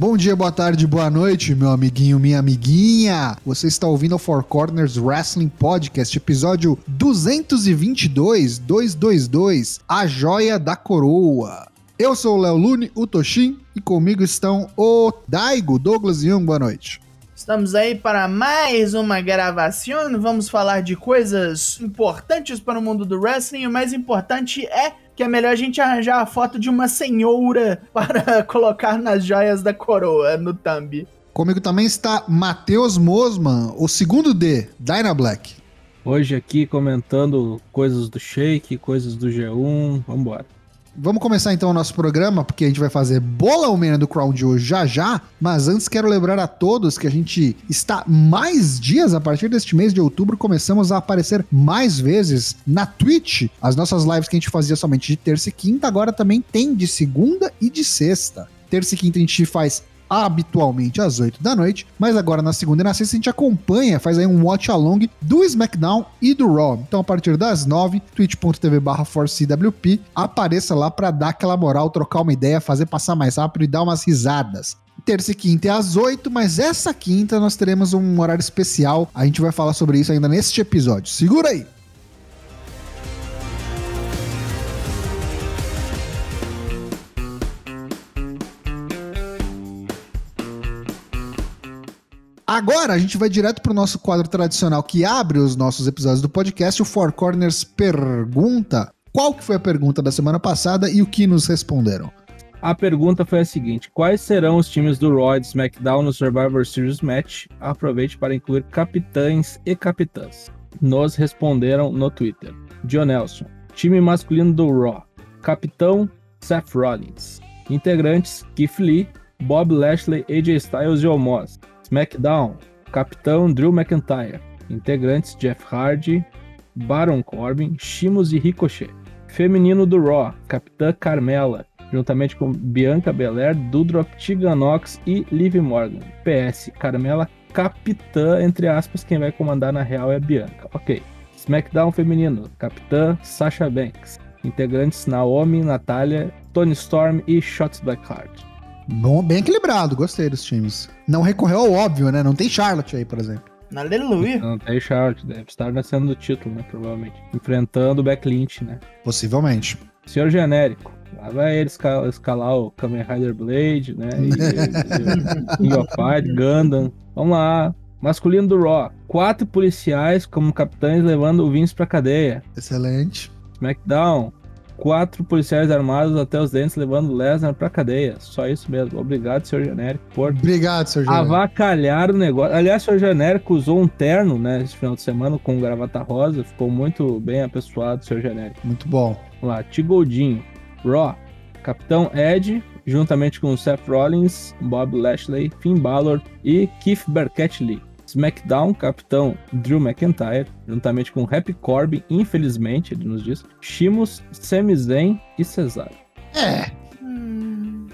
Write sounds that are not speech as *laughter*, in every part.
Bom dia, boa tarde, boa noite, meu amiguinho, minha amiguinha. Você está ouvindo o Four Corners Wrestling Podcast, episódio 222, 222, A Joia da Coroa. Eu sou o Léo Lune, o Toshin, e comigo estão o Daigo, Douglas Young, boa noite. Estamos aí para mais uma gravação. Vamos falar de coisas importantes para o mundo do wrestling. O mais importante é que é melhor a gente arranjar a foto de uma senhora *laughs* para colocar nas joias da coroa no thumb. Comigo também está Matheus Mosman, o segundo D, Dyna Black. Hoje aqui comentando coisas do Shake, coisas do G1, vambora. Vamos começar então o nosso programa, porque a gente vai fazer bola Almeida do Crown de hoje já já. Mas antes quero lembrar a todos que a gente está mais dias a partir deste mês de outubro. Começamos a aparecer mais vezes na Twitch. As nossas lives que a gente fazia somente de terça e quinta, agora também tem de segunda e de sexta. Terça e quinta a gente faz habitualmente às 8 da noite, mas agora na segunda e na sexta a gente acompanha, faz aí um watch along do SmackDown e do Raw. Então a partir das 9, twitch.tv barra ForceCWP, apareça lá para dar aquela moral, trocar uma ideia, fazer passar mais rápido e dar umas risadas. Terça e quinta é às 8, mas essa quinta nós teremos um horário especial. A gente vai falar sobre isso ainda neste episódio. Segura aí! Agora a gente vai direto para o nosso quadro tradicional que abre os nossos episódios do podcast, o Four Corners Pergunta. Qual que foi a pergunta da semana passada e o que nos responderam? A pergunta foi a seguinte: quais serão os times do Raw e SmackDown no Survivor Series Match? Aproveite para incluir capitães e capitãs. Nos responderam no Twitter. John Nelson, time masculino do Raw, capitão Seth Rollins, integrantes Keith Lee, Bob Lashley, AJ Styles e Omos, SmackDown, Capitão Drew McIntyre, integrantes Jeff Hardy, Baron Corbin, Shimos e Ricochet. Feminino do Raw, Capitã Carmela, juntamente com Bianca Belair, Dudrop, Tiganox e Liv Morgan. PS, Carmela capitã, entre aspas, quem vai comandar na real é a Bianca. Ok. SmackDown feminino, Capitã Sasha Banks. Integrantes Naomi, Natália, Tony Storm e Shots Blackheart. Bom, bem equilibrado, gostei dos times. Não recorreu ao óbvio, né? Não tem Charlotte aí, por exemplo. Aleluia. Não tem Charlotte, deve estar nascendo do título, né? Provavelmente. Enfrentando o Beck Lynch, né? Possivelmente. Senhor genérico. Lá vai ele escalar, escalar o Kamen Rider Blade, né? E, e, King of Fight, Gundam. Vamos lá. Masculino do Raw. Quatro policiais como capitães levando o Vince pra cadeia. Excelente. SmackDown quatro policiais armados até os dentes levando Lesnar pra cadeia. Só isso mesmo. Obrigado, senhor genérico, por Obrigado, senhor genérico. avacalhar o negócio. Aliás, o senhor genérico usou um terno, né, esse final de semana com gravata rosa. Ficou muito bem apessoado, senhor genérico. Muito bom. Vamos lá, Tigoldinho, Raw, Capitão Ed, juntamente com Seth Rollins, Bob Lashley, Finn Balor e Keith Burkett Lee. SmackDown, capitão Drew McIntyre, juntamente com Happy Corbin, infelizmente, ele nos diz, Shimos, Sami Zayn e Cesaro. É.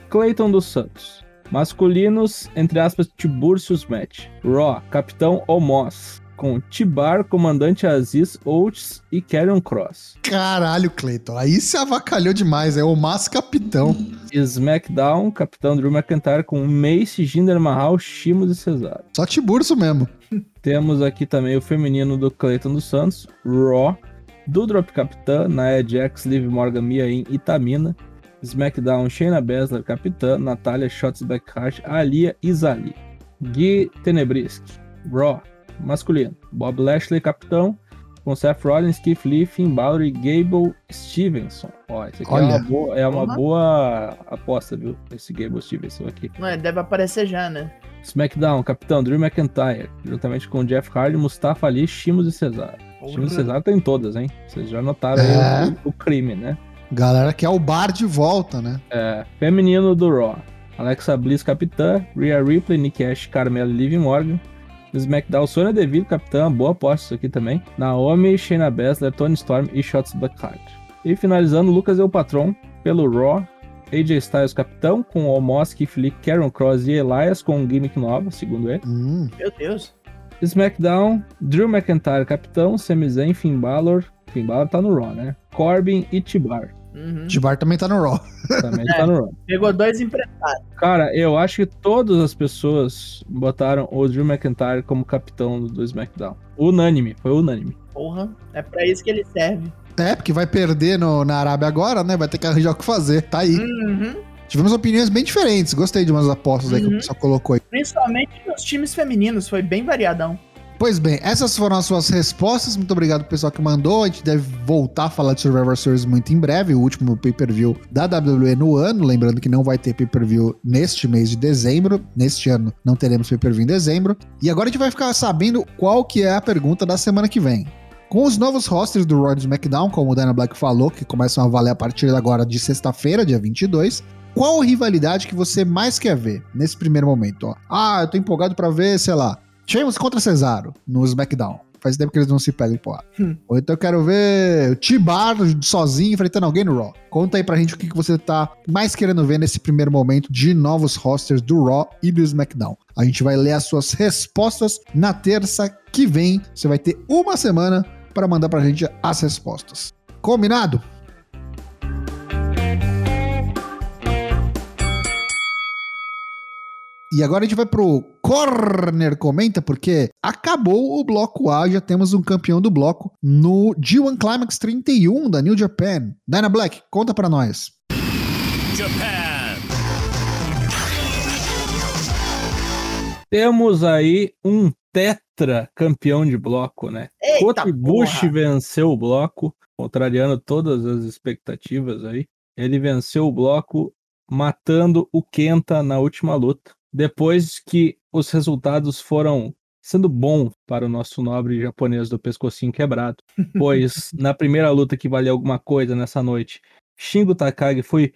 Clayton dos Santos. Masculinos, entre aspas, Tiburcius Match. Raw, capitão Omos, com Tibar, comandante Aziz Oates e Karrion Cross. Caralho, Cleiton. Aí se avacalhou demais. É o Mas Capitão. SmackDown, capitão Drew McIntyre com Mace, Jinder Mahal, Shimos e Cesaro. Só Tiburcio mesmo. Temos aqui também o feminino do Clayton dos Santos, Raw, Dudrop Capitã, Nia Jax, Liv Morgan, Mia Yim e Tamina. SmackDown, Shayna Baszler, Capitã, Natália, Shots Blackheart, Alia e Zali. Gui Tenebrisk, Raw, masculino. Bob Lashley, capitão, com Seth Rollins, Keith Lee, Finn Balor e Gable Stevenson. Ó, esse aqui é Olha. uma, boa, é uma Uhum. boa aposta, viu? Esse Gable Stevenson aqui. Não é, deve aparecer já, né? SmackDown, capitão Drew McIntyre, juntamente com Jeff Hardy, Mustafa Ali, Shimos e Cesaro. Shimos e Cesaro tem todas, hein? Vocês já notaram É. o, o crime, né? Galera que é o bar de volta, né? É, feminino do Raw. Alexa Bliss, capitã. Rhea Ripley, Nick Ash, Carmella e Liv Morgan. SmackDown, Sonya Deville, capitã. Boa aposta isso aqui também. Naomi, Shayna Baszler, Tony Storm e Shots Blackheart. E finalizando, Lucas é o patrão pelo Raw. AJ Styles, capitão, com Omos, Lee, Karen Cross e Elias, com um gimmick nova, segundo ele. Hum, Meu Deus. SmackDown, Drew McIntyre, capitão, Sami Zayn, Finn Balor. Finn Balor tá no Raw, né? Corbin e Tibar. Uhum. T-Bar também tá no Raw. Também *laughs* É. tá no Raw. Pegou dois emprestados. Cara, eu acho que todas as pessoas botaram o Drew McIntyre como capitão do SmackDown. Unânime, foi unânime. Porra, é pra isso que ele serve. É, porque vai perder no- na Arábia agora, né? Vai ter que arranjar o que fazer. Tá aí. Uhum. Tivemos opiniões bem diferentes. Gostei de umas apostas aí que o Uhum. pessoal colocou aí. Principalmente nos times femininos, foi bem variadão. Pois bem, essas foram as suas respostas. Muito obrigado pro pessoal que mandou. A gente deve voltar a falar de Survivor Series muito em breve. O último pay-per-view da WWE no ano. Lembrando que não vai ter pay-per-view neste mês de dezembro. Neste ano não teremos pay-per-view em dezembro. E agora a gente vai ficar sabendo qual que é a pergunta da semana que vem. Com os novos rosters do do SmackDown, como o Dana Black falou, que começam a valer a partir agora de sexta-feira, dia 22, qual rivalidade que você mais quer ver nesse primeiro momento? Ó? Ah, eu tô empolgado pra ver, sei lá, Sheamus contra Cesaro no SmackDown. Faz tempo que eles não se pegam, porra. Hum. Ou então eu quero ver o T-Bar sozinho enfrentando alguém no Raw. Conta aí pra gente o que que você tá mais querendo ver nesse primeiro momento de novos rosters do Raw e do SmackDown. A gente vai ler as suas respostas na terça que vem. Você vai ter uma semana para mandar pra gente as respostas. Combinado? E agora a gente vai pro Corner Comenta, porque acabou o bloco A, já temos um campeão do bloco no G1 Climax 31 da New Japan. Dyna Black, conta pra nós. Japan. Temos aí um tetra campeão de bloco, né? Eita Kota porra. venceu o bloco, contrariando todas as expectativas aí. Ele venceu o bloco, matando o Kenta na última luta. Depois que os resultados foram sendo bons para o nosso nobre japonês do pescocinho quebrado. *laughs* Pois na primeira luta que valeu alguma coisa nessa noite, Shingo Takagi foi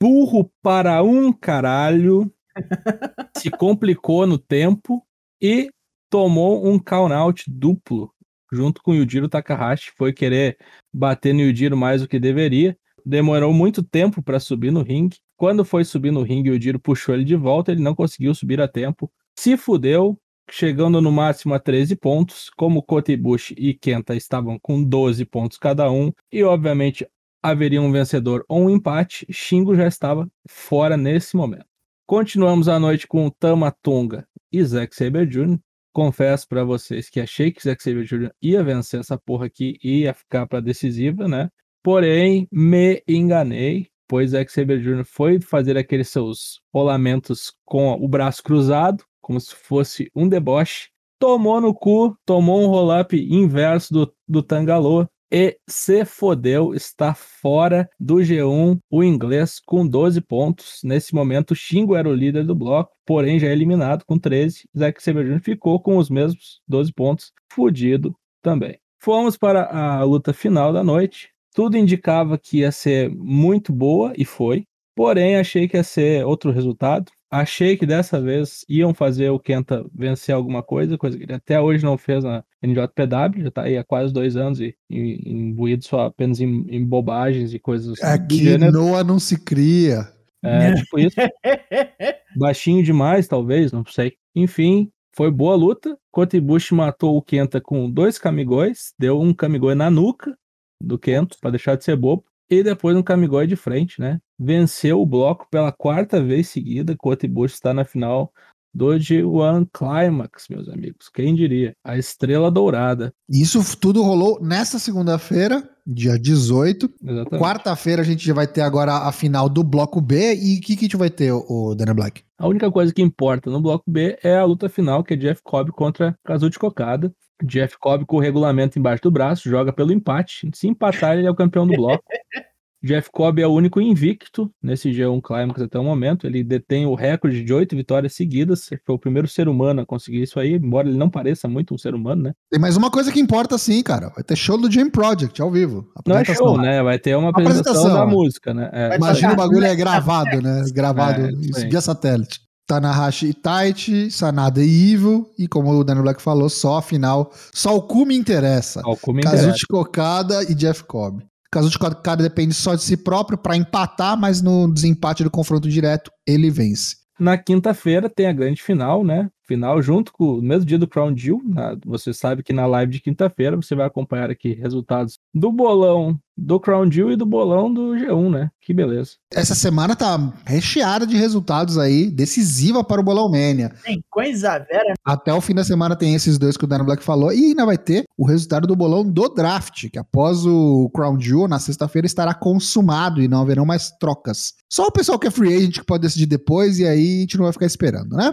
burro para um caralho, *laughs* se complicou no tempo e tomou um count-out duplo junto com o Yujiro Takahashi. Foi querer bater no Yujiro mais do que deveria. Demorou muito tempo para subir no ringue. Quando foi subir no ringue, o Yujiro puxou ele de volta. Ele não conseguiu subir a tempo. Se fudeu, chegando no máximo a 13 pontos. Como Kota Ibushi e Kenta estavam com 12 pontos cada um. E, obviamente, haveria um vencedor ou um empate. Shingo já estava fora nesse momento. Continuamos a noite com Tama Tonga e Zack Sabre Jr. Confesso pra vocês que achei que Zack Sabre Jr. ia vencer essa porra aqui ia ficar pra decisiva, né? Porém, me enganei, pois Zack Sabre Jr. foi fazer aqueles seus rolamentos com o braço cruzado, como se fosse um deboche. Tomou no cu, tomou um roll-up inverso do, do Tangalô e se fodeu, está fora do G1, o inglês com 12 pontos. Nesse momento, o Shingo era o líder do bloco, porém já é eliminado com 13. Zack Sabre Jr. ficou com os mesmos 12 pontos, fudido também. Fomos para a luta final da noite. Tudo indicava que ia ser muito boa e foi. Porém, achei que ia ser outro resultado. Achei que dessa vez iam fazer o Kenta vencer alguma coisa, coisa que ele até hoje não fez na NJPW, já tá aí há quase dois anos e, e imbuído só apenas em, em bobagens e coisas do Aqui gênero. Noah não se cria. É, tipo isso. *laughs* Baixinho demais, talvez, não sei. Enfim, foi boa luta. Kota Ibushi matou o Kenta com dois kamigóis, deu um kamigoi na nuca do Kenta para deixar de ser bobo e depois um kamigoi de frente, né? Venceu o bloco pela quarta vez seguida. Kota Ibushi está na final do G1 Climax, meus amigos. Quem diria? A estrela dourada. Isso tudo rolou nessa segunda-feira, dia 18. Exatamente. Quarta-feira a gente já vai ter agora a final do bloco B. E o que, que a gente vai ter, o Dana Black? A única coisa que importa no bloco B é a luta final, que é Jeff Cobb contra Kazuchi Kokada. Jeff Cobb com o regulamento embaixo do braço, joga pelo empate. Se empatar, ele é o campeão do bloco. *laughs* Jeff Cobb é o único invicto nesse G1 Climax até o momento. Ele detém o recorde de oito vitórias seguidas. Foi o primeiro ser humano a conseguir isso aí, embora ele não pareça muito um ser humano, né? Tem mais uma coisa que importa sim, cara. Vai ter show do Jam Project ao vivo. Não é Apresentação. show, né? Vai ter uma apresentação, Apresentação, da música, né? É, Imagina o bagulho é gravado, né? Gravado É, via satélite. Tanahashi e Taichi, Sanada e Evil. E como o Daniel Black falou, só a final. Só o cu me interessa. Ó, como interessa. Kazuchi Kokada e Jeff Cobb. Kazuchi Kokada depende só de si próprio para empatar, mas no desempate do confronto direto, ele vence. Na quinta-feira tem a grande final, né? Final junto com o mesmo dia do Crown Jewel. na- você sabe que na live de quinta-feira você vai acompanhar aqui resultados do bolão do Crown Jewel e do bolão do G1, né? Que beleza. Essa semana tá recheada de resultados aí, decisiva para o Bolão Mania. Tem coisa vera. Até o fim da semana tem esses dois que o Dano Black falou. E ainda vai ter o resultado do bolão do draft, que após o Crown Jewel, na sexta-feira, estará consumado e não haverão mais trocas. Só o pessoal que é free agent que pode decidir depois e aí a gente não vai ficar esperando, né?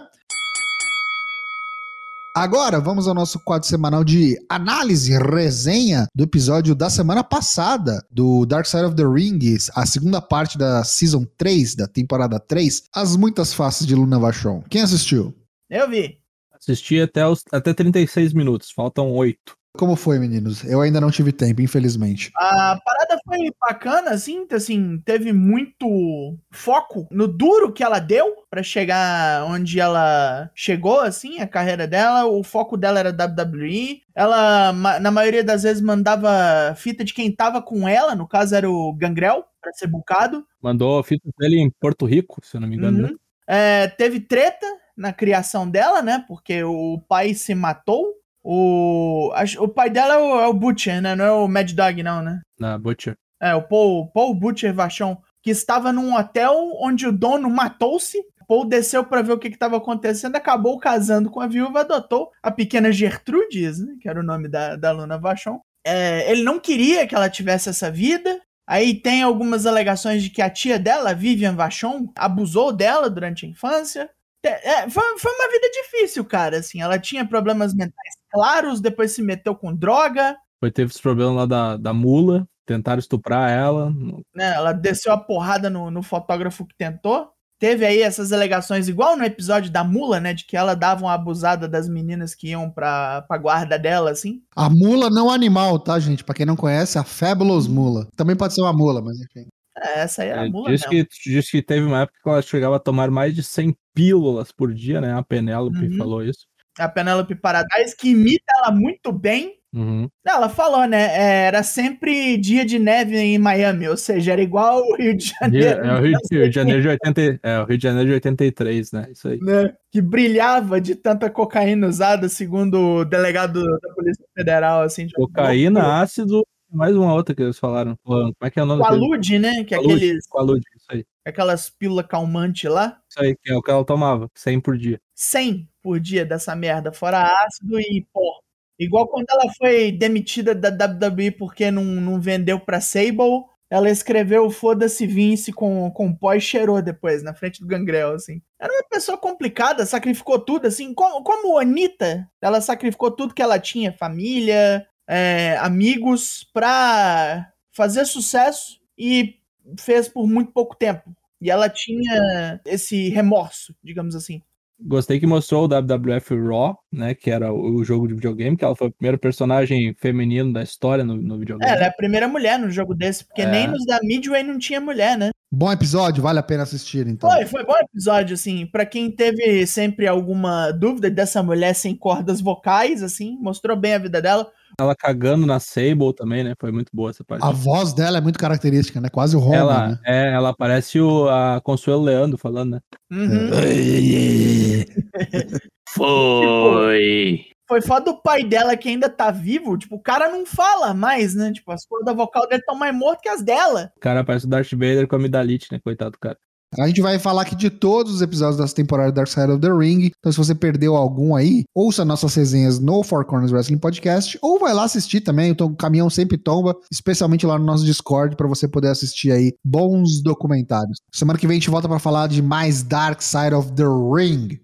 Agora vamos ao nosso quadro semanal de análise, resenha do episódio da semana passada do Dark Side of the Ring, a segunda parte da Season 3, da temporada 3, As Muitas Faces de Luna Vachon. Quem assistiu? Eu vi. Assisti até, os, até 36 minutos, faltam 8. Como foi, meninos? Eu ainda não tive tempo, infelizmente. A parada foi bacana, assim, assim, teve muito foco no duro que ela deu pra chegar onde ela chegou, assim, a carreira dela. O foco dela era WWE. Ela, na maioria das vezes, mandava fita de quem tava com ela, no caso era o Gangrel, pra ser bucado. Mandou a fita dele em Porto Rico, se eu não me engano. né? Uhum. É, teve treta na criação dela, né? Porque o pai se matou. O, o pai dela é o, é o Butcher, né? Não é o Mad Dog, não, né? Na Butcher. É, o Paul, Paul Butcher Vachon, que estava num hotel onde o dono matou-se. Paul desceu para ver o que estava acontecendo, acabou casando com a viúva, adotou a pequena Gertrudes, né, que era o nome da, da Luna Vachon. É, ele não queria que ela tivesse essa vida. Aí tem algumas alegações de que a tia dela, Vivian Vachon, abusou dela durante a infância. É, foi, foi uma vida difícil, cara. Assim, ela tinha problemas mentais claros, depois se meteu com droga. Foi, teve os problemas lá da, da mula, tentaram estuprar ela. né, ela desceu a porrada no, no fotógrafo que tentou. Teve aí essas alegações, igual no episódio da mula, né? De que ela dava uma abusada das meninas que iam pra, pra guarda dela, assim. A mula não animal, tá, gente? Pra quem não conhece, a Fabulous Mula. Também pode ser uma mula, mas enfim. É, essa aí era a É, mula diz, mesmo. que, diz que teve uma época que ela chegava a tomar mais de 100 pílulas por dia, né? A Penélope Uhum. falou isso. A Penelope Paradise, que imita ela muito bem. Uhum. Ela falou, né? é, Era sempre dia de neve em Miami, ou seja, era igual o Rio de Rio- Janeiro. é o Rio, Rio de Janeiro de 80, é, o Rio de Janeiro de 83, né? Isso aí. né, que brilhava de tanta cocaína usada, segundo o delegado da Polícia Federal, assim. Cocaína, ácido, mais uma outra que eles falaram. Como é que é o nome? Qualude, né? Que é Qualude, aqueles, Qualude, isso aí. aquelas pílulas calmantes lá. Isso aí, que é o que ela tomava, 100 por dia. 100 por dia dessa merda, fora ácido e pó. Igual quando ela foi demitida da WWE porque não, não vendeu pra Sable, ela escreveu Foda-se Vince com, com pó e cheirou depois, na frente do Gangrel, assim. Era uma pessoa complicada, sacrificou tudo, assim, como, como Anitta, ela sacrificou tudo que ela tinha, família, é, amigos, pra fazer sucesso e fez por muito pouco tempo. E ela tinha esse remorso, digamos assim. Gostei que mostrou o WWF Raw, né? Que era o jogo de videogame, que ela foi o primeiro personagem feminino da história no, no videogame. É, ela é a primeira mulher no jogo desse, porque É. nem nos da Midway não tinha mulher, né? Bom episódio, vale a pena assistir, então. Foi, foi bom episódio, assim, pra quem teve sempre alguma dúvida dessa mulher sem cordas vocais, assim, mostrou bem a vida dela. Ela cagando na Sable também, né? Foi muito boa essa parte. A voz dela é muito característica, né? Quase o Roma, ela, né? é, ela parece o, a Consuelo Leandro falando, né? Uhum. *laughs* Foi. Foi foda do pai dela que ainda tá vivo, tipo, o cara não fala mais, né? Tipo, as cordas vocal dele estão mais mortas que as dela. O cara parece o Darth Vader com a amidalite, né? Coitado do cara. A gente vai falar aqui de todos os episódios dessa temporada Dark Side of the Ring. Então, se você perdeu algum aí, ouça nossas resenhas no Four Corners Wrestling Podcast ou vai lá assistir também. Então, o caminhão sempre tomba, especialmente lá no nosso Discord, para você poder assistir aí bons documentários. Semana que vem a gente volta para falar de mais Dark Side of the Ring.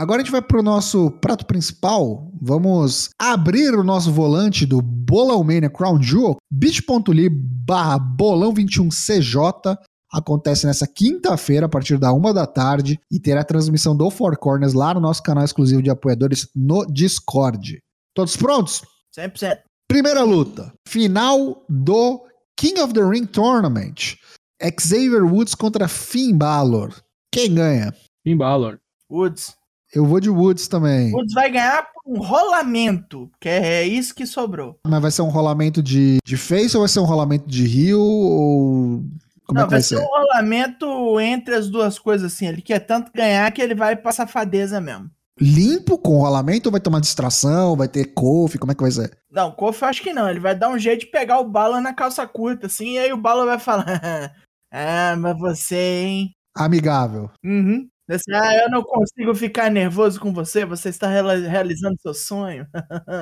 Agora a gente vai pro nosso prato principal. Vamos abrir o nosso volante do Bolão Mania Crown Jewel, bit.ly barra bolão 21CJ. Acontece nessa quinta-feira, a partir da uma da tarde, e terá a transmissão do Four Corners lá no nosso canal exclusivo de apoiadores no Discord. Todos prontos? 100%. Primeira luta. Final do King of the Ring Tournament. Xavier Woods contra Finn Balor. Quem ganha? Finn Balor. Woods. Eu vou de Woods também. Woods vai ganhar por um rolamento, que é isso que sobrou. Mas vai ser um rolamento de, de face ou vai ser um rolamento de rio? Ou. Como não, é que vai ser ser? um rolamento entre as duas coisas, assim. Ele quer tanto ganhar que ele vai pra safadeza mesmo. limpo com rolamento ou vai tomar distração? Vai ter couve? Como é que vai ser? Não, Kofi eu acho que não. Ele vai dar um jeito de pegar o Bala na calça curta, assim, e aí o Bala vai falar: *laughs* Ah, mas você, hein? Amigável. Uhum. Assim, ah, eu não consigo ficar nervoso com você, você está realizando seu sonho.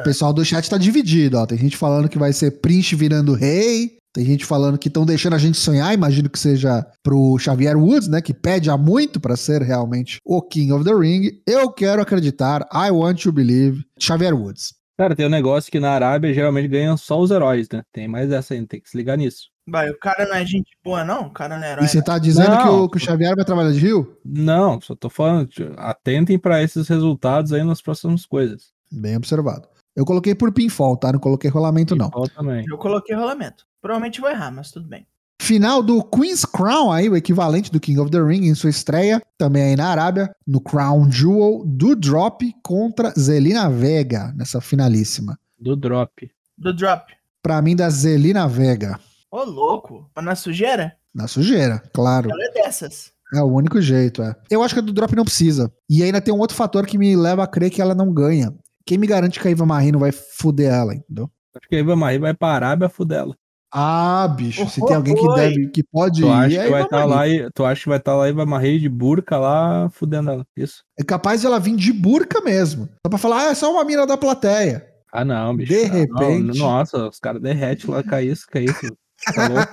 O pessoal do chat tá dividido, ó. Tem gente falando que vai ser Prince virando rei. Tem gente falando que estão deixando a gente sonhar, imagino que seja pro Xavier Woods, né? Que pede há muito pra ser realmente o King of the Ring. Eu quero acreditar, I want to believe, Xavier Woods. Cara, tem um negócio que na Arábia geralmente ganham só os heróis, né? Tem mais essa aí, tem que se ligar nisso. Vai, o cara não é gente boa, não? O cara não é herói. E você tá dizendo Não. que, o, que o Xavier vai trabalhar de Rio? Não, só tô falando, atentem pra esses resultados aí nas próximas coisas. Bem observado. Eu coloquei por pinfall, tá? Não coloquei rolamento, não. Pinfall também. Eu coloquei rolamento. Provavelmente vou errar, mas tudo bem. Final do Queen's Crown aí, o equivalente do King of the Ring em sua estreia, também aí na Arábia, no Crown Jewel do Drop contra Zelina Vega, nessa finalíssima. Do drop. Do drop. Pra mim, da Zelina Vega. Ô, louco. Na sujeira? Na sujeira, claro. Ela é dessas. É o único jeito, é. Eu acho que a do Drop não precisa. E ainda tem um outro fator que me leva a crer que ela não ganha. Quem me garante que a Iva Marie não vai fuder ela, entendeu? Acho que a Iva Marie vai pra Arábia fudela. Ah, bicho, se Oi. tem alguém que deve, que pode Tu acha ir, é que vai estar Marie. lá e tu acha que vai estar lá a Iva Marie de burca lá fudendo ela. Isso. É capaz de ela vir de burca mesmo. Só pra falar, ah, é só uma mina da plateia. Ah, não, bicho. De Não, repente. nossa, os caras derretem lá, cai isso, cai isso. Tá louco?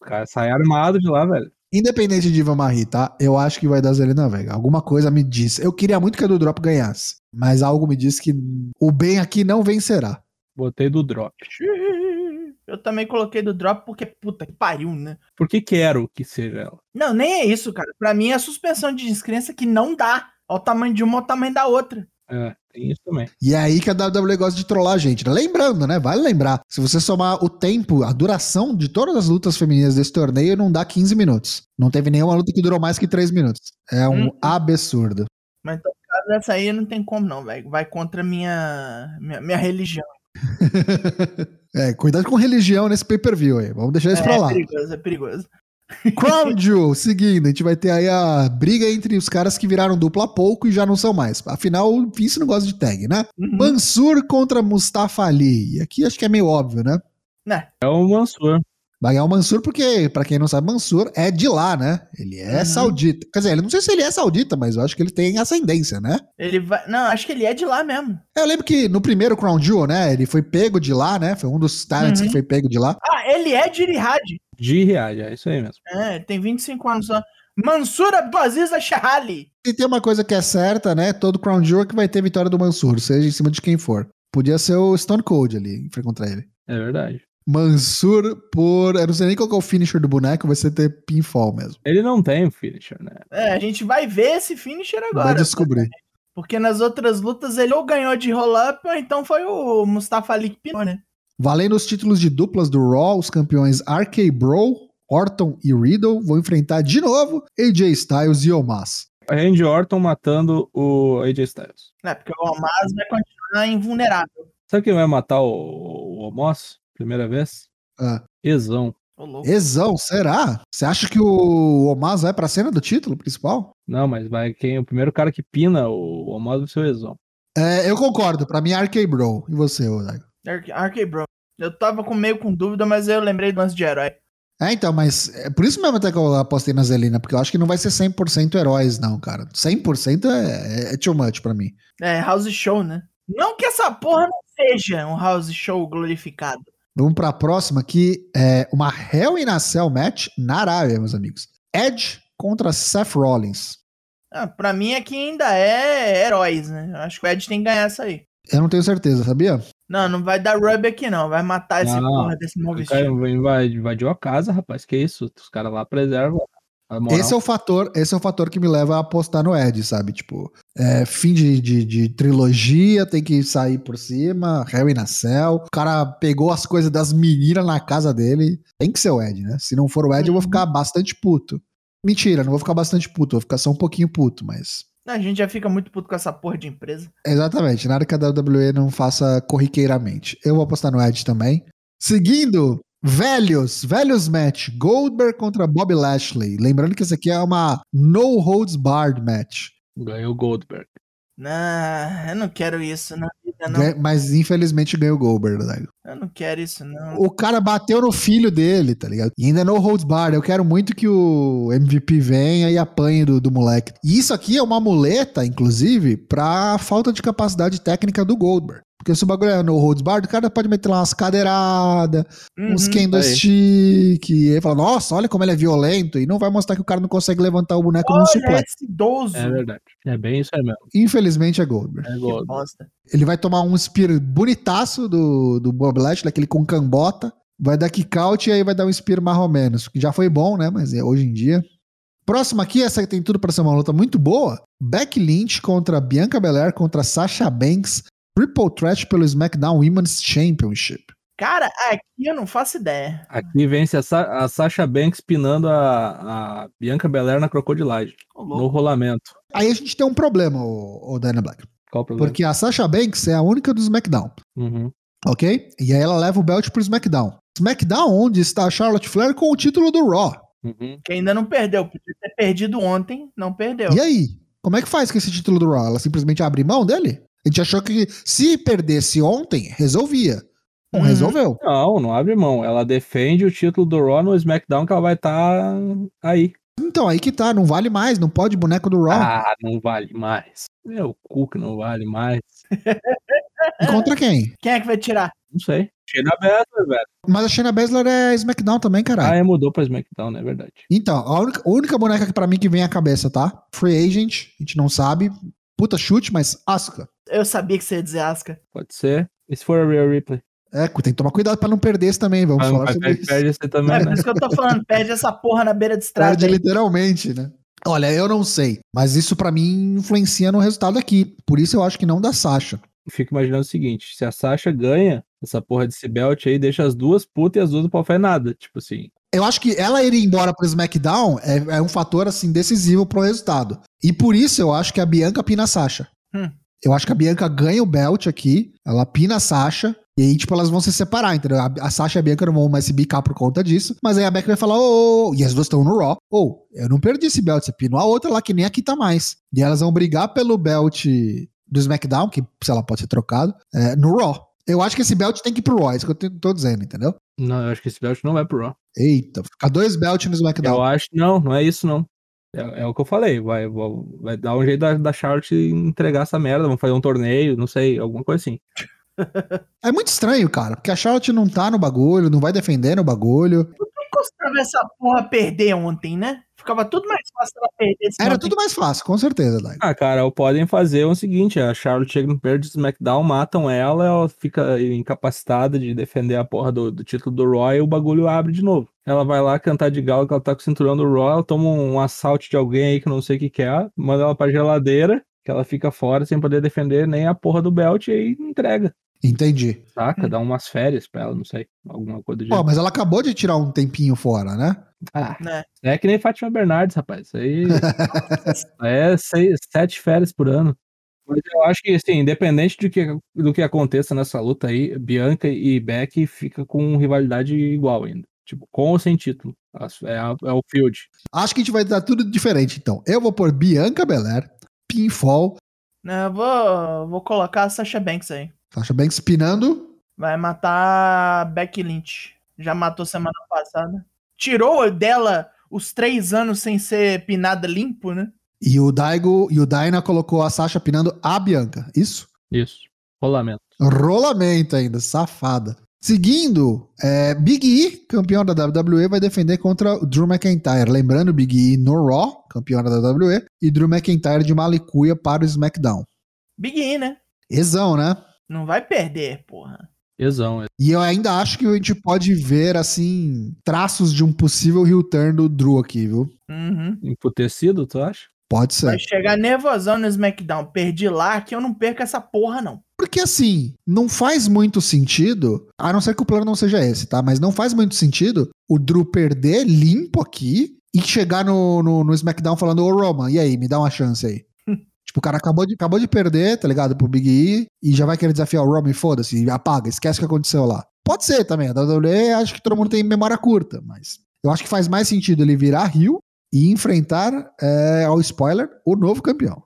O *laughs* cara sai armado de lá, velho. Independente de Iva Marie, tá? Eu acho que vai dar Zelina Vega. Alguma coisa me diz. Eu queria muito que a do Drop ganhasse. Mas algo me diz que o bem aqui não vencerá. Botei do drop. *laughs* Eu também coloquei do drop porque, puta que pariu, né? Porque quero que seja ela. Não, nem é isso, cara. Pra mim é a suspensão de descrença que não dá. Olha o tamanho de uma, olha o tamanho da outra. É, tem isso também. E é aí que a WWE gosta de trollar a gente. né? Lembrando, né? Vale lembrar. Se você somar o tempo, a duração de todas as lutas femininas desse torneio, não dá 15 minutos. Não teve nenhuma luta que durou mais que 3 minutos. É um Hum. absurdo. Mas então, por causa dessa aí não tem como, não, velho. Vai contra a minha, minha, minha religião. *laughs* é, cuidado com religião nesse pay-per-view aí. Vamos deixar isso É, pra lá. perigoso, é perigoso. Crown Jewel, seguindo, a gente vai ter aí a briga entre os caras que viraram dupla há pouco e já não são mais. Afinal, o Vince não gosta de tag, né? Uhum. Mansur contra Mustafa Ali. E aqui acho que é meio óbvio, né? Né? É o Mansur. Vai ganhar o Mansur porque, pra quem não sabe, Mansur é de lá, né? Ele é Uhum. saudita. Quer dizer, eu não sei se ele é saudita, mas eu acho que ele tem ascendência, né? Ele vai. Não, acho que ele é de lá mesmo. Eu lembro que no primeiro Crown Jewel, né? Ele foi pego de lá, né? Foi um dos talents Uhum. que foi pego de lá. Ah, ele é de Rihad. De Riad, é isso aí mesmo. É, tem 25 anos só. Mansur Abdulaziz Shahali. E tem uma coisa que é certa, né? Todo Crown Jewel que vai ter vitória do Mansur, seja em cima de quem for. Podia ser o Stone Cold ali, contra ele. É verdade. Mansur por. Eu não sei nem qual que é o finisher do boneco, vai ser ter pinfall mesmo. Ele não tem finisher, né? É, a gente vai ver esse finisher agora. vai descobrir. Porque nas outras lutas ele ou ganhou de roll-up ou então foi o Mustafa Ali que pinou, né? Valendo os títulos de duplas do Raw, os campeões RK Bro, Orton e Riddle vão enfrentar de novo AJ Styles e Omas. A Randy Orton matando o AJ Styles. É, porque o Almaz vai continuar invulnerável. Sabe quem vai matar o, o Omos? Primeira vez? Ah. Ezão. Exão, será? Você acha que o Omas vai pra cena do título principal? Não, mas vai quem? O primeiro cara que pina o Omos vai ser o Ezão. É, eu concordo, pra mim é RK Bro. E você? Ark- RK Bro. Eu tava com meio com dúvida, mas eu lembrei do lance de herói. É, então, mas é por isso mesmo até que eu apostei na Zelina, porque eu acho que não vai ser 100% heróis, não, cara. 100% é, é too much pra mim. É, House Show, né? Não que essa porra não seja um House Show glorificado. Vamos pra próxima, que é uma Hell in a Cell match na Arábia, meus amigos. Edge contra Seth Rollins. Ah, pra mim aqui ainda é heróis, né? Eu acho que o Ed tem que ganhar essa aí. Eu não tenho certeza, sabia? Não, não vai dar rub aqui não. Vai matar esse Não, porra desse mal vestido. invadiu, invadiu a casa, rapaz. Que isso? Os caras lá preservam. Esse é o fator, esse é o fator que me leva a apostar no Ed, sabe? Tipo, é, fim de, de, de trilogia, tem que sair por cima, Hell in a Cell. O cara pegou as coisas das meninas na casa dele. Tem que ser o Ed, né? Se não for o Ed, eu vou Uhum. ficar bastante puto. Mentira, não vou ficar bastante puto, vou ficar só um pouquinho puto, mas. A gente já fica muito puto com essa porra de empresa. Exatamente, nada que a WWE não faça corriqueiramente. Eu vou apostar no Ed também. Seguindo, velhos, velhos match, Goldberg contra Bob Lashley. Lembrando que esse aqui é uma no holds barred match. Ganhou o Goldberg. Não, eu não quero isso na vida, não. Mas infelizmente ganhou o Goldberg, Daigo. Eu não quero isso, não. O cara bateu no filho dele, tá ligado? E ainda no holds bar. Eu quero muito que o MVP venha e apanhe do, do moleque. E isso aqui é uma muleta, inclusive, pra falta de capacidade técnica do Goldberg. Porque se o bagulho é no holds bar, o cara pode meter lá umas cadeiradas, uns Uhum. candlestick, e aí fala, nossa, olha como ele é violento, e não vai mostrar que o cara não consegue levantar o boneco num Olha suplex. esse idoso. É verdade. É bem isso aí mesmo. Infelizmente é Goldberg. É Que gol. bosta. Ele vai tomar um spear bonitaço do, do Bob Lashley, daquele com cambota. Vai dar kick out e aí vai dar um spear mais ou menos. Que já foi bom, né? Mas é hoje em dia. Próximo aqui, essa tem tudo pra ser uma luta muito boa. Becky Lynch contra Bianca Belair contra Sasha Banks. Triple Threat pelo SmackDown Women's Championship. Cara, aqui eu não faço ideia. Aqui vence a, Sa a Sasha Banks pinando a, a Bianca Belair na crocodilagem. Ô, No rolamento. Aí a gente tem um problema, o, Dana Black. Qual o problema? Porque a Sasha Banks é a única do SmackDown. Uhum. Ok? E aí ela leva o belt pro SmackDown. SmackDown, onde está a Charlotte Flair com o título do Raw. Uhum. Que ainda não perdeu. Podia ter perdido ontem, não perdeu. E aí? Como é que faz com esse título do Raw? Ela simplesmente abre mão dele? A gente achou que se perdesse ontem, resolvia. Não Uhum. resolveu. Não, não abre mão. Ela defende o título do Raw no SmackDown que ela vai estar aí. Então, aí que tá, não vale mais, não pode boneco do Raw. Ah, não vale mais. Meu cu que não vale mais. E *laughs* Contra quem? Quem é que vai tirar? Não sei. Shayna Baszler, velho. Mas a Shayna Baszler é SmackDown também, Ah, caralho. é, mudou pra SmackDown, não é verdade. Então, a única, a única boneca que pra mim que vem à cabeça, tá? Free Agent, a gente não sabe. Puta chute, mas Asuka. Eu sabia que você ia dizer Asca. Pode ser. E se for a Real Replay? É, tem que tomar cuidado pra não perder esse também, vamos Ah, falar mas sobre perde, isso. perde esse também, É né? por isso que eu tô falando. Perde essa porra na beira de estrada. Perde aí. literalmente, né? Olha, eu não sei, mas isso pra mim influencia no resultado aqui. Por isso eu acho que não dá Sasha. Fico imaginando o seguinte: se a Sasha ganha essa porra desse belt aí, deixa as duas putas e as duas não podem fazer nada. Tipo assim. Eu acho que ela ir embora pro SmackDown é, é um fator assim decisivo pro resultado. E por isso eu acho que a Bianca pina a Sasha. Hum. Eu acho que a Bianca ganha o belt aqui, ela pina a Sasha, e aí, tipo, elas vão se separar, entendeu? A, a Sasha e a Bianca não vão mais se bicar por conta disso, mas aí a Becky vai falar, ô, ô, ô, e as duas estão no Raw, ô, eu não perdi esse belt, você pinou a outra lá que nem aqui tá mais. E elas vão brigar pelo belt do SmackDown, que, sei lá, pode ser trocado, é, no Raw. Eu acho que esse belt tem que ir pro Raw, é isso que eu tô dizendo, entendeu? Não, eu acho que esse belt não vai pro Raw. Eita, fica dois belts no SmackDown. Eu acho. Não, não é isso, não. É, é o que eu falei. Vai, vai, dar um jeito da, da Charlotte entregar essa merda. Vamos fazer um torneio, não sei, alguma coisa assim. *laughs* É muito estranho, cara, porque a Charlotte não tá no bagulho, não vai defender no bagulho. que custava essa porra perder ontem, né? Ficava tudo mais fácil ela perder esse Era ontem. tudo mais fácil, com certeza, Daigo. Ah, cara, podem fazer o seguinte: a Charlotte chega no primeiro de SmackDown, matam ela, ela fica incapacitada de defender a porra do, do título do Raw e o bagulho abre de novo. Ela vai lá cantar de galo que ela tá com o cinturão do Raw, ela toma um assalto de alguém aí que não sei o que que é, manda ela pra geladeira, que ela fica fora sem poder defender nem a porra do belt e aí entrega. Entendi. Saca? Dá umas férias pra ela, não sei. Alguma coisa do Pô, jeito. mas ela acabou de tirar um tempinho fora, né? Ah, Né? é que nem Fátima Bernardes, rapaz. Isso aí *laughs* é seis, sete férias por ano. Mas eu acho que, assim, independente do que, do que aconteça nessa luta aí, Bianca e Beck fica com rivalidade igual ainda. Tipo, com ou sem título. É, a- é o field. Acho que a gente vai dar tudo diferente, então. Eu vou pôr Bianca Belair, Pinfall, Né, Eu vou, vou colocar a Sasha Banks aí. Sasha Banks pinando. Vai matar Becky Lynch. Já matou semana passada. Tirou dela os três anos sem ser pinada limpo, né? E o Daigo e o Daina colocou a Sasha pinando a Bianca. Isso? Isso. Rolamento. Rolamento ainda, safada. Seguindo, é, Big E, campeão da WWE, vai defender contra o Drew McIntyre. Lembrando, Big E no Raw, campeão da WWE, e Drew McIntyre de Malicuia para o SmackDown. Big E, né? Exão, né? Não vai perder, porra. Exão. E eu ainda acho que a gente pode ver, assim, traços de um possível heel turn do Drew aqui, viu? Uhum. Emputecido, tu acha? Pode ser. Vai chegar nervosão no SmackDown. Perdi lá que eu não perco essa porra, não. Porque assim, não faz muito sentido, a não ser que o plano não seja esse, tá? Mas não faz muito sentido o Drew perder limpo aqui e chegar no, no, no SmackDown falando, ô Roman, e aí, me dá uma chance aí. Tipo, o cara acabou de, acabou de perder, tá ligado? Pro Big E e já vai querer desafiar o Roman e foda-se, apaga, esquece o que aconteceu lá. Pode ser também, a WWE acho que todo mundo tem memória curta, mas eu acho que faz mais sentido ele virar Rio e enfrentar, é, ao spoiler, o novo campeão.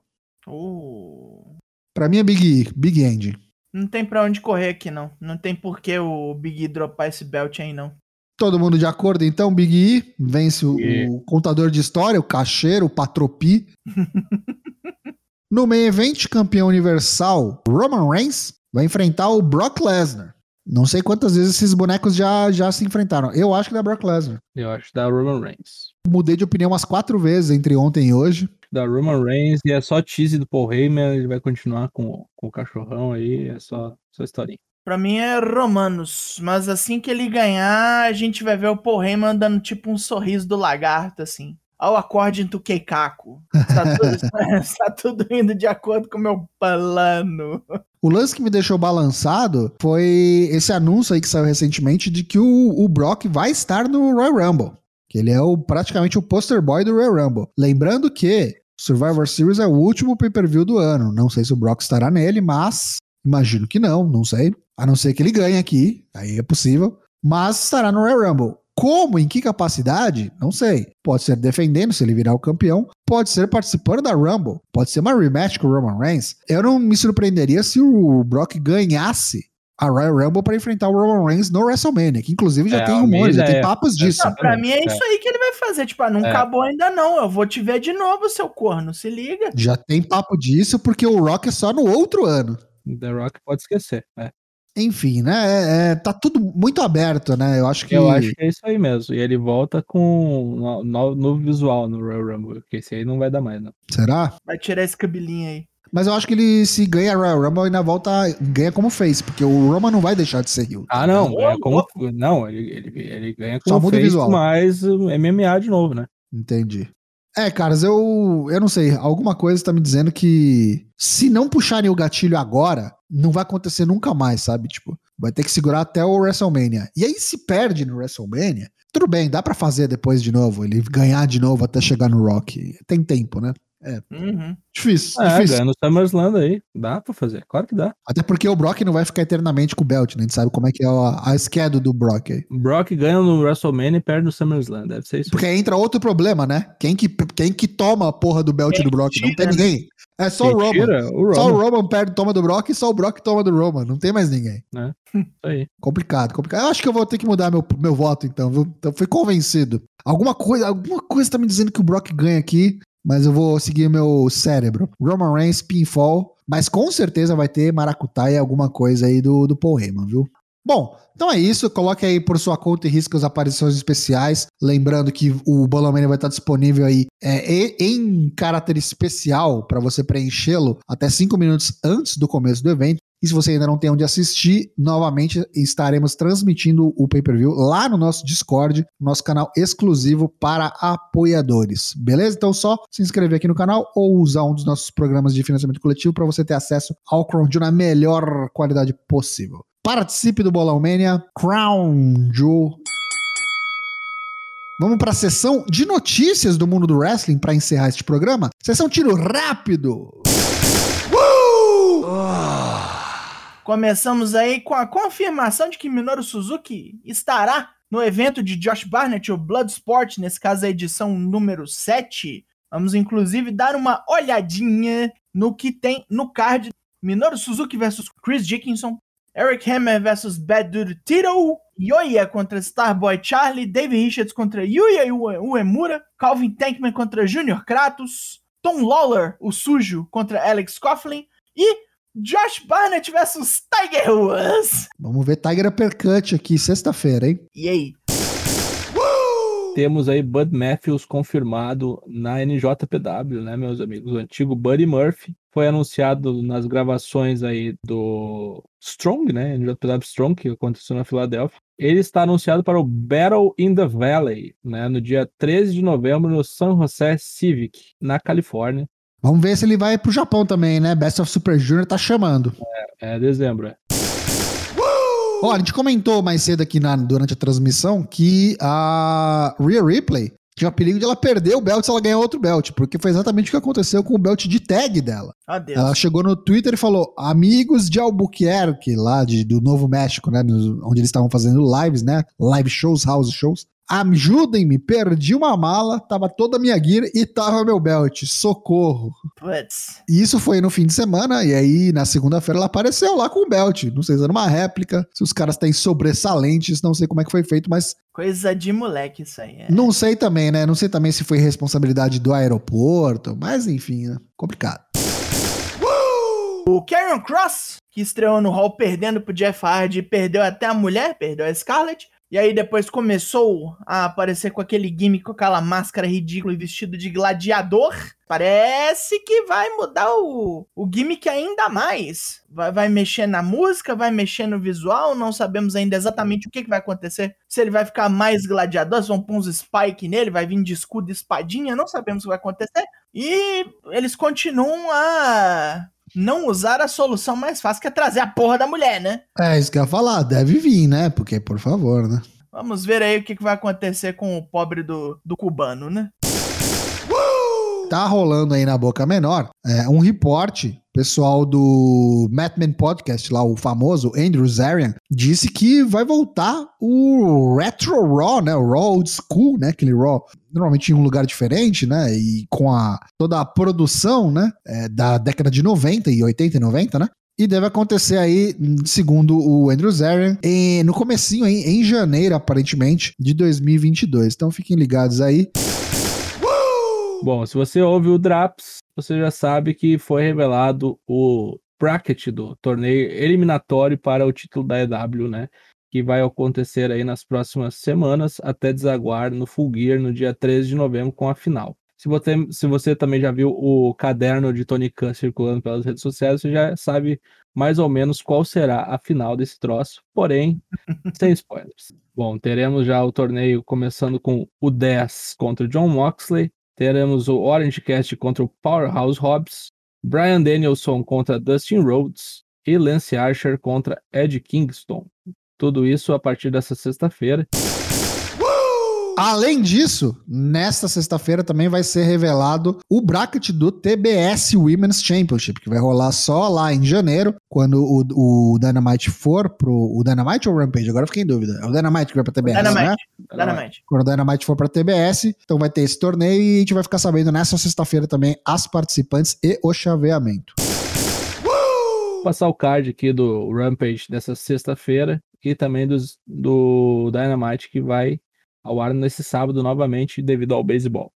Uh. Pra mim é Big E, Big End. Não tem pra onde correr aqui, não. Não tem por que o Big E dropar esse belt aí, não. Todo mundo de acordo, então? Big E vence o, E. o contador de história, o cacheiro, o patropi. *laughs* no main event, campeão universal, Roman Reigns vai enfrentar o Brock Lesnar. Não sei quantas vezes esses bonecos já, já se enfrentaram. Eu acho que da Brock Lesnar. Eu acho da Roman Reigns. Mudei de opinião umas quatro vezes entre ontem e hoje. Da Roman Reigns e é só tease do Paul Heyman, ele vai continuar com, com o cachorrão aí, é só, só historinha. Pra mim é Romanos, mas assim que ele ganhar, a gente vai ver o Paul Heyman dando tipo um sorriso do lagarto, assim. Ao acorde do Keikaku. Está tudo, *laughs* está tudo indo de acordo com o meu plano. O lance que me deixou balançado foi esse anúncio aí que saiu recentemente de que o, o Brock vai estar no Royal Rumble. Que ele é o, praticamente o poster boy do Royal Rumble. Lembrando que Survivor Series é o último pay-per-view do ano. Não sei se o Brock estará nele, mas imagino que não, não sei. A não ser que ele ganhe aqui, aí é possível. Mas estará no Royal Rumble. Como, em que capacidade? Não sei. Pode ser defendendo se ele virar o campeão, pode ser participando da Rumble, pode ser uma rematch com o Roman Reigns. Eu não me surpreenderia se o Brock ganhasse a Royal Rumble para enfrentar o Roman Reigns no WrestleMania, que inclusive já É, tem rumores, já minha tem papos disso. Não, pra mim é É. isso aí que ele vai fazer. Tipo, ah, não É. acabou ainda não. Eu vou te ver de novo, seu corno. Se liga. Já tem papo disso, porque o Rock é só no outro ano. The Rock pode esquecer. É. Enfim, né? é- é- tá tudo muito aberto, né? Eu acho que. Eu acho que é isso aí mesmo. E ele volta com um no- novo visual no Royal Rumble, porque esse aí não vai dar mais, não. Será? Vai tirar esse cabelinho aí. Mas eu acho que ele, se ganha a Royal Rumble, ainda volta, ganha como fez, porque o Roman não vai deixar de ser heel. Ah, não. Ganha como, não, ele, ele, ele ganha Só como muda o face, visual. mas MMA de novo, né? Entendi. É, caras, eu, eu não sei. Alguma coisa tá me dizendo que se não puxarem o gatilho agora, não vai acontecer nunca mais, sabe? Tipo, vai ter que segurar até o WrestleMania. E aí, se perde no WrestleMania, tudo bem, dá pra fazer depois de novo. Ele ganhar de novo até chegar no Rock. Tem tempo, né? Uhum. Difícil, É, difícil. ganha no SummerSlam aí. Dá pra fazer. Claro que dá. Até porque o Brock não vai ficar eternamente com o belt, né? A gente sabe como é que é a, a schedule do Brock aí. Brock ganha no WrestleMania e perde no SummerSlam. Deve ser isso. Porque aí entra outro problema, né? Quem que, quem que toma a porra do belt Quem do Brock? Não tem tira, ninguém. É só o Roman. tira? O Só o Roman. Roman perde, toma do Brock e só o Brock toma do Roman. Não tem mais ninguém. Isso aí. *laughs* Complicado, complicado. Eu acho que eu vou ter que mudar meu, meu voto, então. viu? Então fui convencido. Alguma coisa, alguma coisa tá me dizendo que o Brock ganha aqui, mas eu vou seguir meu cérebro. Roman Reigns, pinfall. Mas com certeza vai ter maracutaia, alguma coisa aí do, do Paul Heyman, viu? Bom, então é isso. Coloque aí por sua conta e risca as aparições especiais. Lembrando que o Bolomania vai estar disponível aí é, e- em caráter especial para você preenchê-lo até cinco minutos antes do começo do evento. E se você ainda não tem onde assistir, novamente estaremos transmitindo o pay-per-view lá no nosso Discord, nosso canal exclusivo para apoiadores. Beleza? Então só se inscrever aqui no canal ou usar um dos nossos programas de financiamento coletivo para você ter acesso ao Crown Jewel na melhor qualidade possível. Participe do Bolão Mania, Crown Jewel. Vamos para a sessão de notícias do mundo do wrestling para encerrar este programa. Sessão tiro rápido. Começamos aí com a confirmação de que Minoru Suzuki estará no evento de Josh Barnett, o Bloodsport, nesse caso a edição número 7. Vamos inclusive dar uma olhadinha no que tem no card. Minoru Suzuki versus Chris Dickinson, Eric Hammer versus Bad Dude Tito, Yoya contra Starboy Charlie, Dave Richards contra Yuya Ue- Uemura, Calvin Tankman contra Junior Kratos, Tom Lawler, o sujo, contra Alex Coughlin e Josh Barnett versus Tiger Woods. Vamos ver Tiger Uppercut aqui sexta-feira, hein? E aí? Temos aí Bud Matthews confirmado na NJPW, né, meus amigos? O antigo Buddy Murphy foi anunciado nas gravações aí do Strong, né? NJPW Strong, que aconteceu na Filadélfia. Ele está anunciado para o Battle in the Valley, né? No dia 13 de novembro, no San José Civic, na Califórnia. Vamos ver se ele vai pro Japão também, né? Best of Super Junior tá chamando. É dezembro. é. Ó, a gente comentou mais cedo aqui na- durante a transmissão que a Rhea Ripley tinha o perigo de ela perder o belt se ela ganhar outro belt, porque foi exatamente o que aconteceu com o belt de tag dela. Adeus. Ela chegou no Twitter e falou: amigos de Albuquerque, lá de, do Novo México, né? onde eles estavam fazendo lives, né? Live shows, house shows. Ajudem-me, perdi uma mala, tava toda a minha gear e tava meu belt. Socorro. Putz. E isso foi no fim de semana, e aí na segunda-feira ela apareceu lá com o belt. Não sei se era uma réplica, se os caras têm sobressalentes, não sei como é que foi feito, mas Coisa de moleque isso aí. É. não sei também, né? Não sei também se foi responsabilidade do aeroporto, mas enfim, né? Complicado. O Karrion Cross, que estreou no Hall perdendo pro Jeff Hardy, perdeu até a mulher, perdeu a Scarlett. E aí depois começou a aparecer com aquele gimmick, com aquela máscara ridícula e vestido de gladiador. Parece que vai mudar o, o gimmick ainda mais. Vai, vai mexer na música, vai mexer no visual, não sabemos ainda exatamente o que, que vai acontecer. Se ele vai ficar mais gladiador, se vão pôr uns spike nele, vai vir de escudo e espadinha, não sabemos o que vai acontecer. E eles continuam a não usar a solução mais fácil, que é trazer a porra da mulher, né? É isso que eu ia falar, deve vir, né? Porque, por favor, né? Vamos ver aí o que, vai acontecer com o pobre do, do cubano, né? Tá rolando aí na boca menor é, um reporte. Pessoal do Madman Podcast, lá o famoso Andrew Zarian, disse que vai voltar o Retro Raw, né? O Raw Old School, né? Aquele Raw normalmente em um lugar diferente, né? E com a toda a produção, né? é, da década de 90 e 80 e 90, né? E deve acontecer aí, segundo o Andrew Zarian, em- no comecinho aí, em janeiro, aparentemente, de 2022. Então fiquem ligados aí. Bom, se você ouve o Draps, você já sabe que foi revelado o bracket do torneio eliminatório para o título da EW, né? Que vai acontecer aí nas próximas semanas até desaguar no Full Gear no dia 13 de novembro com a final. Se você, se você também já viu o caderno de Tony Khan circulando pelas redes sociais, você já sabe mais ou menos qual será a final desse troço, porém, *laughs* sem spoilers. Bom, teremos já o torneio começando com o 10 contra o John Moxley, teremos o Orange Cast contra o Powerhouse Hobbs, Brian Danielson contra Dustin Rhodes e Lance Archer contra Ed Kingston. Tudo isso a partir dessa sexta-feira. Além disso, nesta sexta-feira também vai ser revelado o bracket do TBS Women's Championship, que vai rolar só lá em janeiro, quando o, o Dynamite for pro. O Dynamite ou o Rampage? Agora eu fiquei em dúvida. É o Dynamite que vai pra TBS, né? Dynamite. Dynamite. Quando o Dynamite for pra TBS, então vai ter esse torneio e a gente vai ficar sabendo nessa sexta-feira também as participantes e o chaveamento. Vou passar o card aqui do Rampage dessa sexta-feira e também dos, do Dynamite que vai ao ar nesse sábado novamente devido ao beisebol.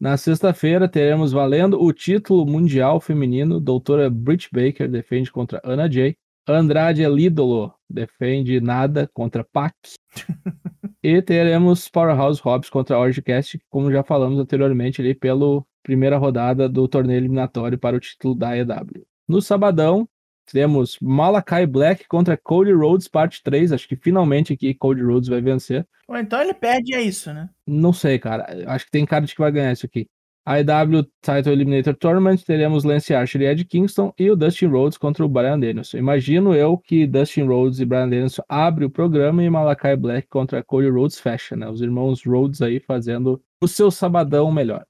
Na sexta-feira teremos valendo o título mundial feminino. Doutora Britt Baker defende contra Ana Jay. Andrade Elídolo defende nada contra Pac. *laughs* e teremos Powerhouse Hobbs contra Orange Cast, como já falamos anteriormente ali pela primeira rodada do torneio eliminatório para o título da EW. No sabadão, temos Malakai Black contra Cody Rhodes, parte 3. Acho que finalmente aqui Cody Rhodes vai vencer. Ou então ele perde, é isso, né? Não sei, cara. Acho que tem cara de que vai ganhar isso aqui. A IW Title Eliminator Tournament, teremos Lance Archer e Ed Kingston e o Dustin Rhodes contra o Brian Danielson. Imagino eu que Dustin Rhodes e Brian Danielson abrem o programa e Malakai Black contra Cody Rhodes fecha, né? Os irmãos Rhodes aí fazendo o seu sabadão melhor.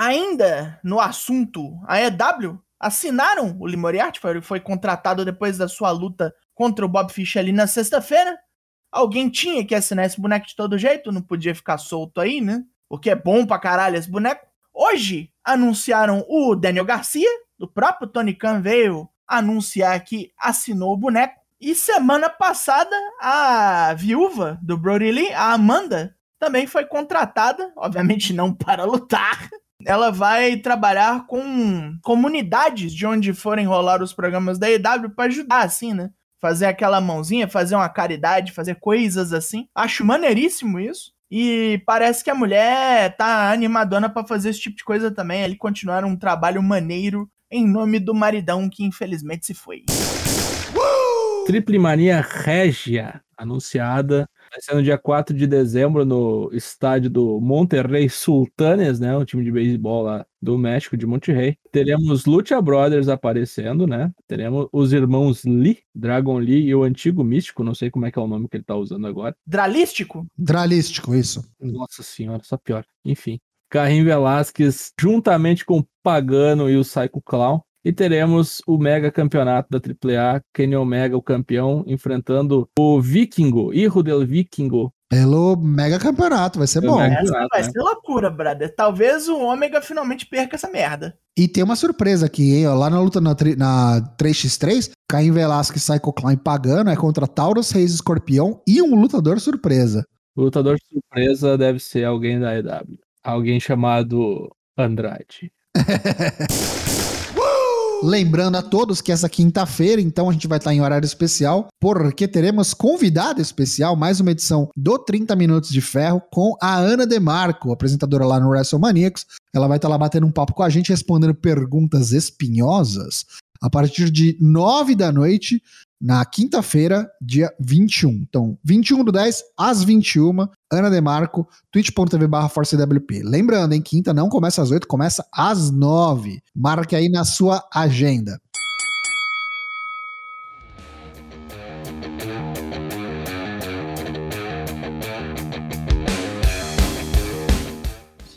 Ainda no assunto, a EW assinaram o Lee Moriarty, foi, foi contratado depois da sua luta contra o Bob Fish ali na sexta-feira. Alguém tinha que assinar esse boneco de todo jeito, não podia ficar solto aí, né? Porque é bom pra caralho esse boneco. Hoje anunciaram o Daniel Garcia, do próprio Tony Khan veio anunciar que assinou o boneco. E semana passada, a viúva do Brody Lee, a Amanda, também foi contratada, obviamente não para lutar. Ela vai trabalhar com comunidades de onde forem rolar os programas da EW para ajudar, assim, né? Fazer aquela mãozinha, fazer uma caridade, fazer coisas assim. Acho maneiríssimo isso. E parece que a mulher tá animadona para fazer esse tipo de coisa também. Ele continuar um trabalho maneiro em nome do maridão que infelizmente se foi. Triple Mania Regia, anunciada. Vai ser no dia 4 de dezembro no estádio do Monterrey Sultanes, né? O time de beisebol lá do México, de Monterrey. Teremos Lucha Brothers aparecendo, né? Teremos os irmãos Lee, Dragon Lee e o antigo místico, não sei como é que é o nome que ele tá usando agora. Dralístico? Dralístico, isso. Nossa senhora, só pior. Enfim. Carrinho Velasquez, juntamente com o Pagano e o Psycho Clown, E teremos o mega campeonato da AAA, Kenny Omega, o campeão, enfrentando o Vikingo, Hijo del Vikingo. Pelo mega campeonato, vai ser Pelo bom. mega- Essa vai né? ser loucura, brother. Talvez o Ômega finalmente perca essa merda. E tem uma surpresa aqui, hein? ó, Lá na luta na, tri- na 3x3, Caim Velasquez e Psycho Clown pagando é contra Taurus, Reis Escorpião e um lutador surpresa. O lutador surpresa deve ser alguém da EW. Alguém chamado Andrade. *laughs* Lembrando a todos que essa quinta-feira, então, a gente vai estar em horário especial, porque teremos convidado especial, mais uma edição do 30 Minutos de Ferro, com a Ana Demarco, apresentadora lá no WrestleManiacs. Ela vai estar lá batendo um papo com a gente, respondendo perguntas espinhosas, a partir de 9 da noite, na quinta-feira, dia 21. Então, 21 do 10 às 21, Ana Demarco, twitch.tv barra. Lembrando, hein, quinta não começa às 8, começa às 9. Marque aí na sua agenda.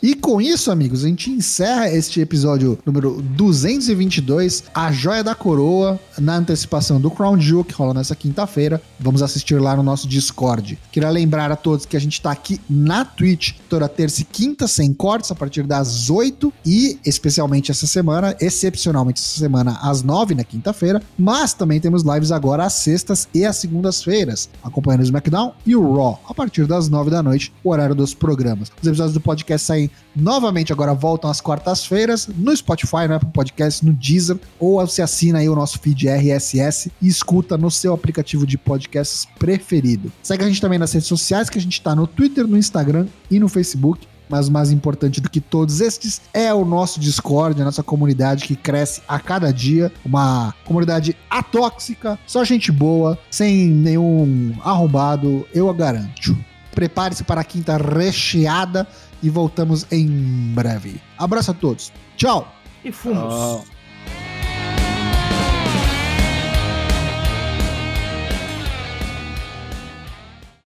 E com isso, amigos, a gente encerra este episódio número 222, A Joia da Coroa, na antecipação do Crown Jewel, que rola nessa quinta-feira. Vamos assistir lá no nosso Discord. Queria lembrar a todos que a gente tá aqui na Twitch toda terça e quinta, sem cortes, a partir das 8 e, especialmente essa semana, excepcionalmente essa semana, às 9 na quinta-feira. Mas também temos lives agora às sextas e às segundas-feiras, acompanhando o SmackDown e o Raw, a partir das 9 da noite, o horário dos programas. Os episódios do podcast saem novamente agora voltam às quartas-feiras no Spotify, no Apple Podcast, no Deezer, ou você assina aí o nosso feed RSS e escuta no seu aplicativo de podcasts preferido. Segue a gente também nas redes sociais, que a gente tá no Twitter, no Instagram e no Facebook. Mas o mais importante do que todos estes é o nosso Discord, a nossa comunidade que cresce a cada dia. Uma comunidade atóxica, só gente boa, sem nenhum arrombado, eu a garanto. Prepare-se para a quinta recheada e voltamos em breve. Abraço a todos. Tchau! E fumos. Tchau.